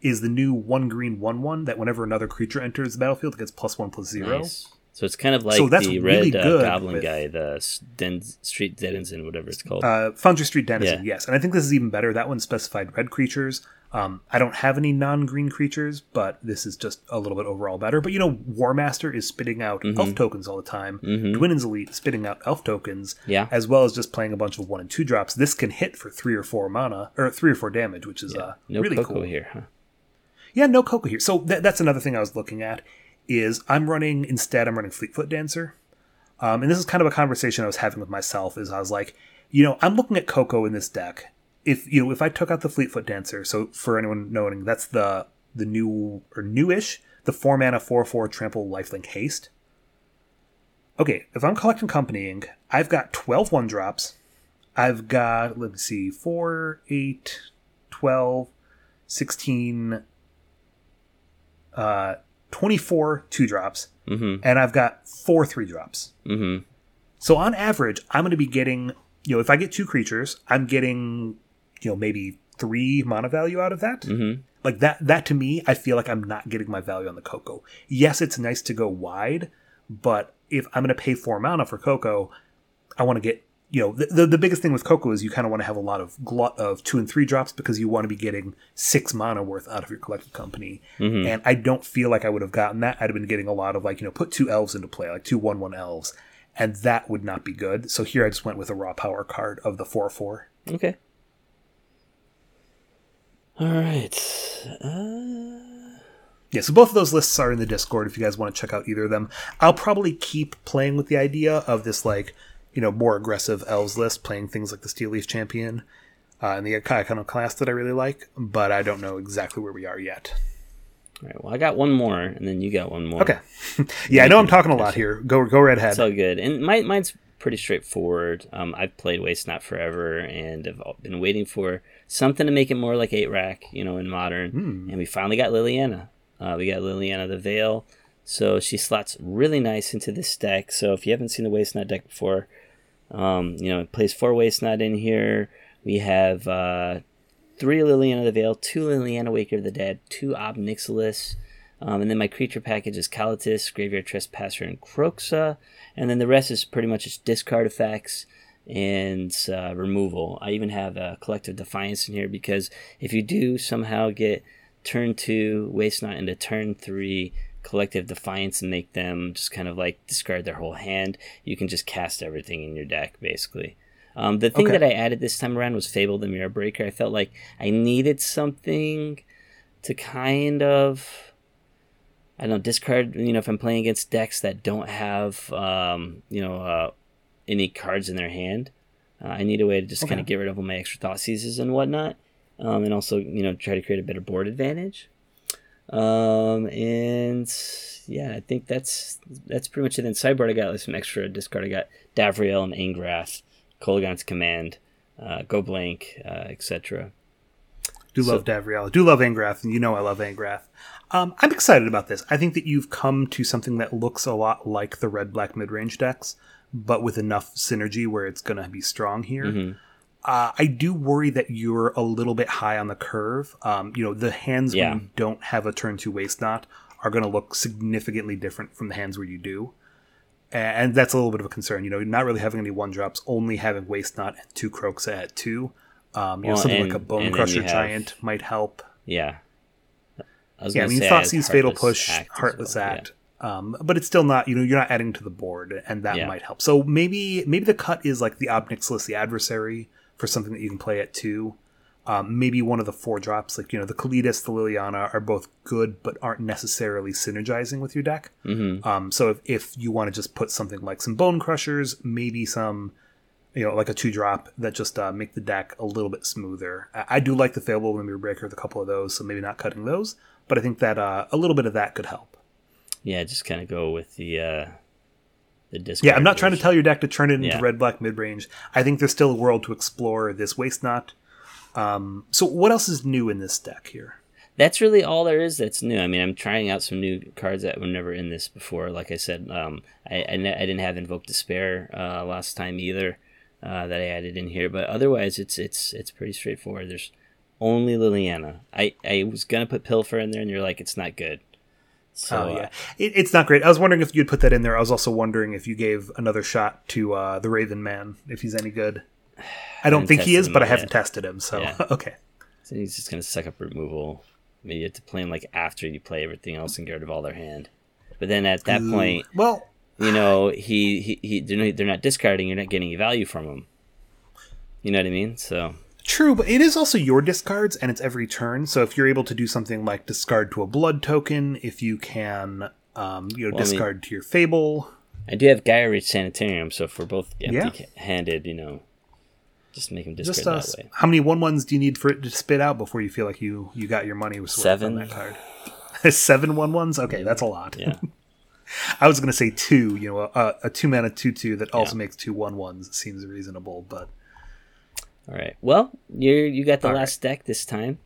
is the new one green one one that whenever another creature enters the battlefield, it gets plus one plus zero. Nice. So it's kind of like So that's the really red uh, goblin with- guy, the Den- Street Denizen, whatever it's called. Uh, Foundry Street Denizen, Yeah. yes. And I think this is even better. That one specified red creatures. Um, I don't have any non green creatures, but this is just a little bit overall better. But you know, Warmaster is spitting out Mm-hmm. elf tokens all the time. Mhm. Dwynen's Elite spitting out elf tokens, yeah. as well as just playing a bunch of one and two drops. This can hit for three or four mana, or three or four damage, which is uh, No really cool. here, huh? Yeah, no cocoa here. So th- that's another thing I was looking at is I'm running instead I'm running Fleetfoot Dancer. Um, and this is kind of a conversation I was having with myself is I was like, you know, I'm looking at Coco in this deck. If you know, if I took out the Fleetfoot Dancer, so for anyone knowing, that's the the new or newish, the four mana four four trample lifelink haste. Okay, if I'm collecting companying, I've got 12 one drops. I've got, let me see, 4, 8, 12, 16, uh, 24 two drops, Mm-hmm. and I've got four three drops. Mm-hmm. So on average, I'm going to be getting, you know, if I get two creatures, I'm getting, you know, maybe three mana value out of that. Mm-hmm. Like that, that to me, I feel like I'm not getting my value on the Coco. Yes, it's nice to go wide, but if I'm going to pay four mana for Coco, I want to get, you know, the, the, the biggest thing with Coco is you kind of want to have a lot of glut of two and three drops because you want to be getting six mana worth out of your collected company. Mhm. And I don't feel like I would have gotten that. I'd have been getting a lot of like, you know, put two elves into play, like two one one elves. And that would not be good. So here I just went with a raw power card of the four four. Okay. All right. Uh, Yeah, so both of those lists are in the Discord if you guys want to check out either of them. I'll probably keep playing with the idea of this like, you know, more aggressive elves list, playing things like the Steel Leaf Champion uh, and the kind of class that I really like, but I don't know exactly where we are yet. all right. Well, I got one more, and then you got one more. Okay. yeah, I know I'm talking a lot here. Go go right ahead. It's all good. And my, mine's pretty straightforward. Um, I've played Waste Not forever and I've been waiting for something to make it more like 8 Rack, you know, in modern. Hmm. And we finally got Liliana. Uh, we got Liliana the Veil. So she slots really nice into this deck. So if you haven't seen the Waste Not deck before, um, you know, it plays four Waste Not in here. We have uh, three Liliana the Veil, two Liliana Waker of the Dead, two Ob Nixilis. Um, and then my creature package is Kalitas, Graveyard Trespasser, and Kroxa. And then the rest is pretty much just discard effects and uh, removal. I even have a Collective Defiance in here because if you do somehow get turn two Waste Not into turn three Collective Defiance and make them just kind of like discard their whole hand, you can just cast everything in your deck basically. Um, the thing Okay. that I added this time around was Fable the Mirror Breaker. I felt like I needed something to kind of I don't know, discard. You know, if I'm playing against decks that don't have, um, you know, uh, any cards in their hand, uh, I need a way to just kind of get rid of all my extra thought seizes and whatnot, um, and also, you know, try to create a better board advantage. Um, and yeah, I think that's that's pretty much it. Then sideboard, I got like some extra discard. I got Davriel and Angrath, Kolaghan's Command, uh, Go Blank, uh, etc. Do So- love Davriel. Do love Angrath, and you know I love Angrath. Um, I'm excited about this. I think that you've come to something that looks a lot like the red black mid range decks, but with enough synergy where it's going to be strong here. Mhm. Uh, I do worry that you're a little bit high on the curve. Um, you know, the hands Yeah. when you don't have a turn to Waste Not are going to look significantly different from the hands where you do. And that's a little bit of a concern. You know, not really having any one drops, only having Waste Not and two croaks at two. Um, you know, something and- like a Bonecrusher have- giant might help. Yeah. I was Yeah, I mean, say Thought Fatal Push, Act Heartless well, yeah. Act. Um, but it's still not, you know, you're not adding to the board, and that Yeah. might help. So maybe maybe the cut is like the Ob Nixilis, the adversary, for something that you can play at two. Um, maybe one of the four drops, like you know, the Kalitas, the Liliana, are both good, but aren't necessarily synergizing with your deck. Mm-hmm. Um, so if, if you want to just put something like some Bone Crushers, maybe some, you know, like a two drop that just uh, make the deck a little bit smoother. I, I do like the Fable Mirror Breaker with a couple of those, so maybe not cutting those, but I think that uh, a little bit of that could help. Yeah, just kind of go with the uh, the disc. Yeah, I'm not trying to tell your deck to turn it into Yeah. red black mid range. I think there's still a world to explore this Waste Not. Um, so what else is new in this deck here? That's really all there is that's new. I mean, I'm trying out some new cards that were never in this before. Like I said, um, I, I, ne- I didn't have Invoke Despair uh, last time either uh, that I added in here. But otherwise, it's it's it's pretty straightforward. There's only Liliana. I, I was gonna put Pilfer in there, and you're like, it's not good. So oh uh, yeah, it, it's not great. I was wondering if you'd put that in there. I was also wondering if you gave another shot to uh, the Raven Man, if he's any good. I don't haven't think he is, but I haven't yet. tested him. So Yeah. okay. So he's just gonna suck up removal. Maybe you have to play him like after you play everything else and get rid of all their hand. But then at that point, well, you know, he, he, he they're not- they're not discarding. You're not getting any value from him. You know what I mean? So True, but it is also your discards, and it's every turn. So if you're able to do something like discard to a blood token, if you can, um, you know, Well, I mean- discard to your fable. I do have Geier Reach Sanitarium. So if we're both empty-handed, you know, just make him discard Just uh, that way. how many one ones do you need for it to spit out before you feel like you you got your money was worth Seven. on that card? Seven one ones. Okay, that's a lot. Yeah. I was gonna say two. You know, a, a two mana two two that also makes two one ones seems reasonable, but All right. Well, you you got the All last deck this time.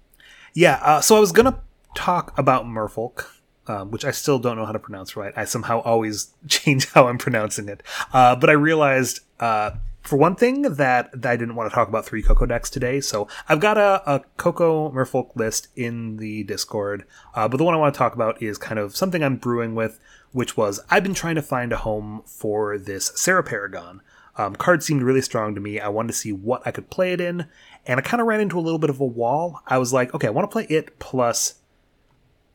Yeah, uh, so I was gonna talk about Merfolk, um, which I still don't know how to pronounce right. I somehow always change how I'm pronouncing it, uh, but I realized, uh, for one thing, that, that I didn't want to talk about three Coco decks today. So I've got a, a Coco Merfolk list in the Discord, uh, but the one I want to talk about is kind of something I'm brewing with, which was I've been trying to find a home for this Serra Paragon. Um, card seemed really strong to me. I wanted to see what I could play it in, and I kind of ran into a little bit of a wall. I was like, okay, I want to play it plus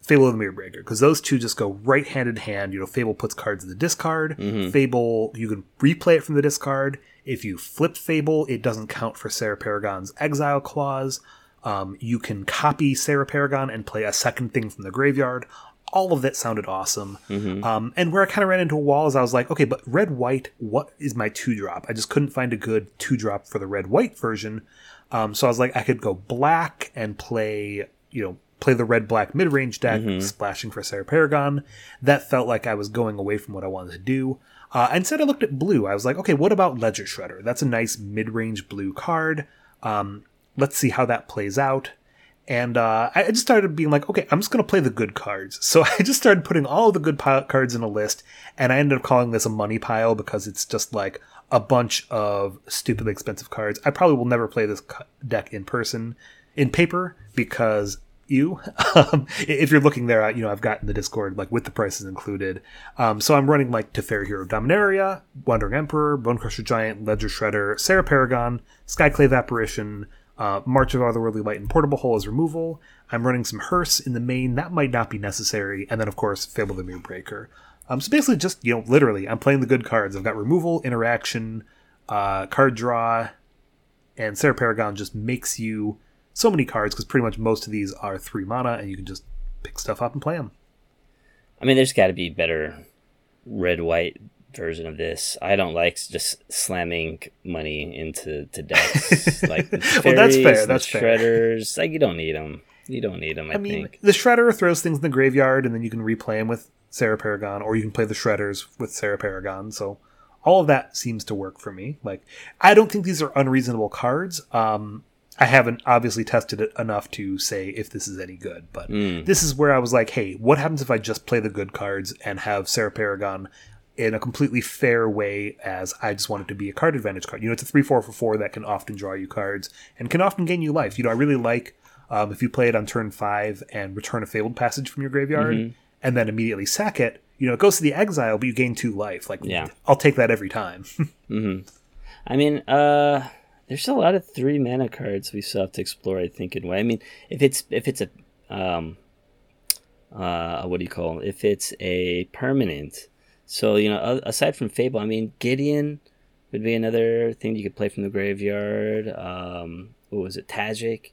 Fable of the Mirror Breaker because those two just go right hand in hand. You know, Fable puts cards in the discard. Fable, you can replay it from the discard. If you flip Fable, it doesn't count for Serra Paragon's exile clause. Um, you can copy Serra Paragon and play a second thing from the graveyard. All of that sounded awesome. Um, and where I kind of ran into a wall is I was like, okay, but red white, what is my two drop? I just couldn't find a good two drop for the red white version. Um, so I was like, I could go black and play, you know, play the red black mid range deck, splashing for Serra Paragon. That felt like I was going away from what I wanted to do. Uh, instead, I looked at blue. I was like, okay, what about Ledger Shredder? That's a nice mid range blue card. Um, let's see how that plays out. And uh, I just started being like, okay, I'm just going to play the good cards. So I just started putting all the good pi- cards in a list, and I ended up calling this a money pile because it's just like a bunch of stupidly expensive cards. I probably will never play this deck in person, in paper, because you, um, if you're looking there, you know, I've gotten the Discord, like with the prices included. Um, so I'm running like Teferi Hero Dominaria, Wandering Emperor, Bonecrusher Giant, Ledger Shredder, Serra Paragon, Skyclave Apparition, uh, March of Otherworldly Light and Portable Hole as removal. I'm running some Hearse in the main. That might not be necessary. And then, of course, Fable the Mirror Breaker. Um, so basically, just, you know, literally, I'm playing the good cards. I've got removal, interaction, uh, card draw, and Serra Paragon just makes you so many cards because pretty much most of these are three mana and you can just pick stuff up and play them. I mean, there's got to be better red white version of this. I don't like just slamming money into to decks like the Well, that's fair, the that's fair. shredders. Like you don't need them. You don't need them. I, I mean, think. the Shredder throws things in the graveyard and then you can replay them with Serra Paragon or you can play the Shredders with Serra Paragon. So all of that seems to work for me. Like, I don't think these are unreasonable cards. Um, I haven't obviously tested it enough to say if this is any good, but Mm. this is where I was like, hey, what happens if I just play the good cards and have Serra Paragon in a completely fair way as I just want it to be a card advantage card? You know, it's a 3 4 for 4 that can often draw you cards and can often gain you life. You know, I really like um, if you play it on turn 5 and return a Fabled Passage from your graveyard Mm-hmm. and then immediately sack it. You know, it goes to the exile, but you gain two life. Like, Yeah. I'll take that every time. I mean, uh, there's a lot of three mana cards we still have to explore. I think in way. I mean, if it's if it's a um, uh, what do you call it? If it's a permanent, so you know, aside from Fable, I mean, Gideon would be another thing you could play from the graveyard. Um, what was it, Tajic?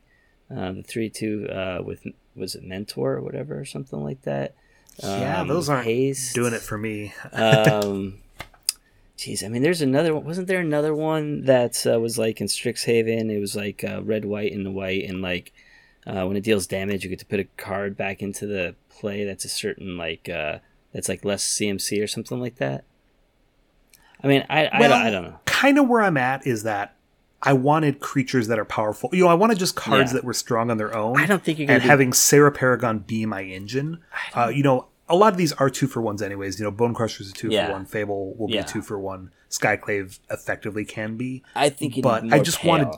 Uh, the three two uh, with was it Mentor or whatever or something like that. yeah, Um, those aren't Haste. doing it for me. um, Jeez, I mean, there's another one. Wasn't there another one that uh, was like in Strixhaven? It was like uh, red, white, and white, and like uh, when it deals damage, you get to put a card back into the play. That's a certain like uh, that's like less CMC or something like that. I mean, I I, Well, I don't know. Kind of where I'm at is that I wanted creatures that are powerful. You know, I wanted just cards Yeah. that were strong on their own. I don't think you're and do- having Serra Paragon be my engine. Uh, you know, a lot of these are two for ones, anyways. You know, Bonecrusher's a two Yeah. for one. Fable will Yeah. be two for one. Skyclave effectively can be. I think you but I just wanted-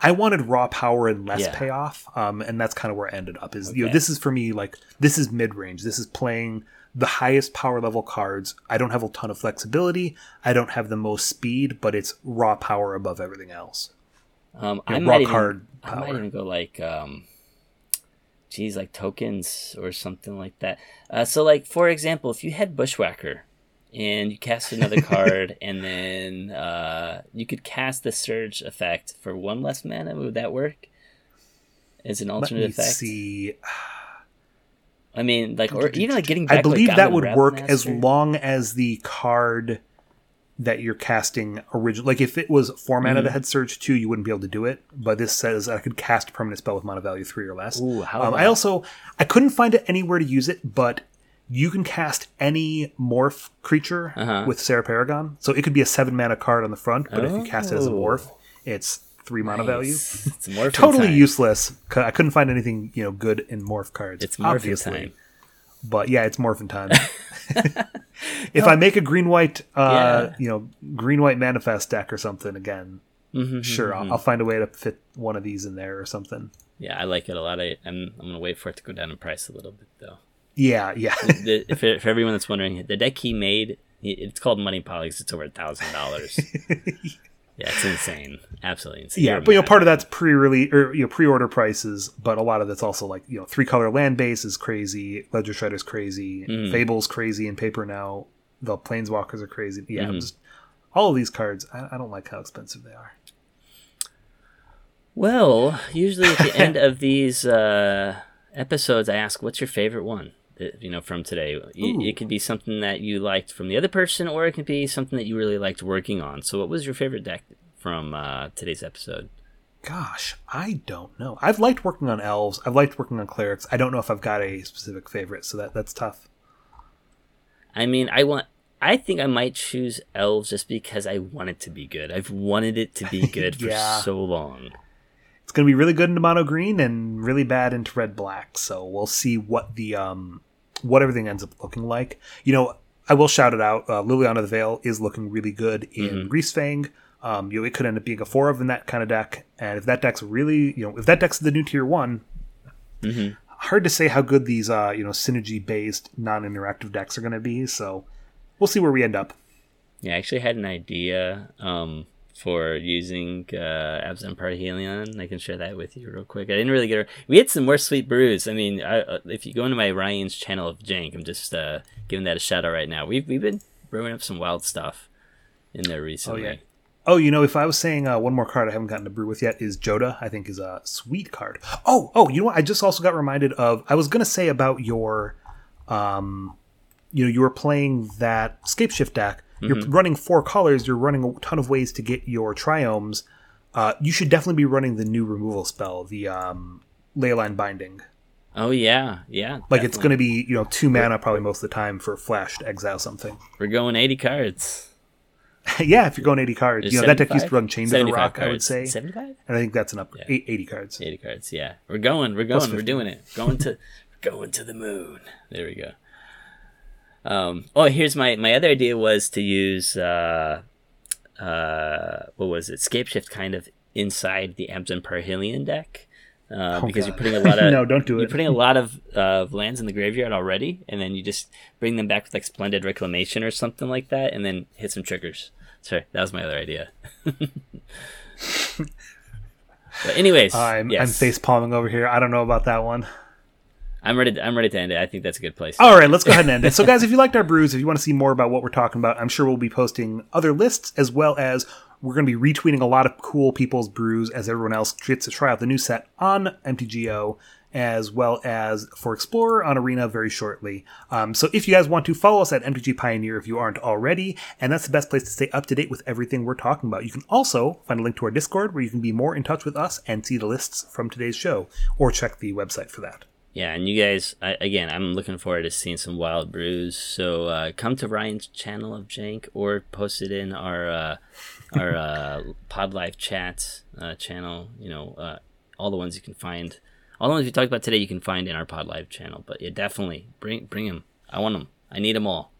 I wanted raw power and less payoff, um, and that's kind of where I ended up. Is you know, this is for me like this is mid range. This is playing the highest power level cards. I don't have a ton of flexibility. I don't have the most speed, but it's raw power above everything else. Um, Yeah, I raw might even, card I might even go like, um, geez, like tokens or something like that. Uh, so, like for example, if you had Bushwhacker and you cast another card, and then uh, you could cast the Surge effect for one less mana, would that work? As an Let alternate me effect. see. I mean, like, or even like getting. Back, I believe like, that would work as long as the card that you're casting original like if it was four mana Mm-hmm. had surge two you wouldn't be able to do it but this says i could cast a permanent spell with mana value three or less Ooh, how um, i also i couldn't find it anywhere to use it but you can cast any morph creature Uh-huh. with Serra Paragon. So it could be a seven mana card on the front, but if you cast it as a Oh. morph, it's three mana value. It's Totally time. useless. I couldn't find anything you know good in morph cards. It's obviously. time. But yeah, it's morphin time. if I make a green white, uh, Yeah. you know, green white manifest deck or something again, Mhm, sure, mhm, I'll, I'll find a way to fit one of these in there or something. Yeah, I like it a lot. I, I'm I'm gonna wait for it to go down in price a little bit though. Yeah, yeah. the, if for everyone that's wondering, the deck he made, it's called Money Polygs. It's over a thousand dollars. Yeah, it's insane. Absolutely insane. yeah, but you know, part of that's pre-release or you know pre-order prices, but a lot of that's also like you know three color land base is crazy, Ledger Shredder's crazy, Mm. Fable's crazy in paper now, the Planeswalkers are crazy. Yeah, Mhm. just all of these cards. I, I don't like how expensive they are. Well, usually at the end of these uh, episodes, I ask, "What's your favorite one?" That- You know, from today. Y- It could be something that you liked from the other person, or it could be something that you really liked working on. So, what was your favorite deck from uh, today's episode? Gosh, I don't know. I've liked working on elves. I've liked working on clerics. I don't know if I've got a specific favorite, so that that's tough. I mean, I want. I think I might choose elves just because I want it to be good. I've wanted it to be good for Yeah. so long. It's going to be really good into mono green and really bad into red black. So we'll see what the um what everything ends up looking like. You know, I will shout it out. Uh, Liliana the Veil is looking really good in Greasefang. Um, you know, it could end up being a four of in that kind of deck, and if that deck's really, you know, if that deck's the new tier one, Mhm. hard to say how good these, uh, you know, synergy based non-interactive decks are going to be. So we'll see where we end up. Yeah, I actually had an idea um, for using uh, Abzan Parhelion. I can share that with you real quick. I didn't really get. Her. We had some more sweet brews. I mean, I, uh, if you go into my Ryan's channel of Jank, I'm just uh, giving that a shout out right now. We've we've been brewing up some wild stuff in there recently. Oh yeah. Oh, you know, if I was saying uh, one more card I haven't gotten to brew with yet is Jodah, I think is a sweet card. Oh, oh, you know what? I just also got reminded of. I was going to say about your, um, you know, you were playing that Scapeshift deck. You're running four colors. You're running a ton of ways to get your triomes. Uh, you should definitely be running the new removal spell, the um, Leyline Binding. Oh yeah, yeah. Like it's going to be you know two mana probably most of the time for flash to exile something. We're going 80 cards. yeah, if you're going 80 cards, Is you know that deck used to run Chained to the 75 Rock. I would say, 75. and I think that's an upgrade. Eight- 80 cards. 80 cards. Yeah, we're going. We're going. We're doing it. Going to, going to the moon. There we go. Um. Oh, here's my my other idea was to use uh, uh, what was it? Scapeshift kind of inside the Abzan Parhelion deck. Uh, Oh, because you're putting a lot of No, don't do You're it. putting a lot of uh, lands in the graveyard already, and then you just bring them back with like splendid reclamation or something like that, and then hit some triggers. Sorry, that was my other idea. but anyways, I'm, yes. I'm face palming over here. I don't know about that one. I'm ready. To, I'm ready to end it. I think that's a good place. All right, let's go ahead and end it. So, guys, if you liked our brews, if you want to see more about what we're talking about, I'm sure we'll be posting other lists as well as We're going to be retweeting a lot of cool people's brews as everyone else gets to try out the new set on MTGO as well as for Explorer on Arena very shortly. Um, so if you guys want to follow us at MTG Pioneer if you aren't already, and that's the best place to stay up to date with everything we're talking about. You can also find a link to our Discord where you can be more in touch with us and see the lists from today's show, or check the website for that. Yeah, and you guys, I, again, I'm looking forward to seeing some wild brews. So uh, come to Ryan's channel of Jank or post it in our uh, our uh, Pod Life chat uh, channel. You know, uh, all the ones you can find, all the ones we talked about today, you can find in our Pod Life channel. But yeah, definitely bring bring them. I want them. I need them all.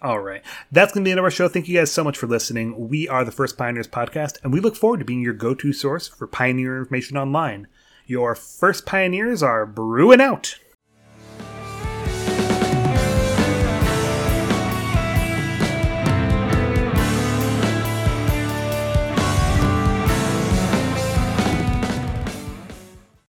All right. That's going to be end of our show. Thank you guys so much for listening. We are the First Pioneers Podcast, and we look forward to being your go to source for Pioneer information online. Your first pioneers are brewing out.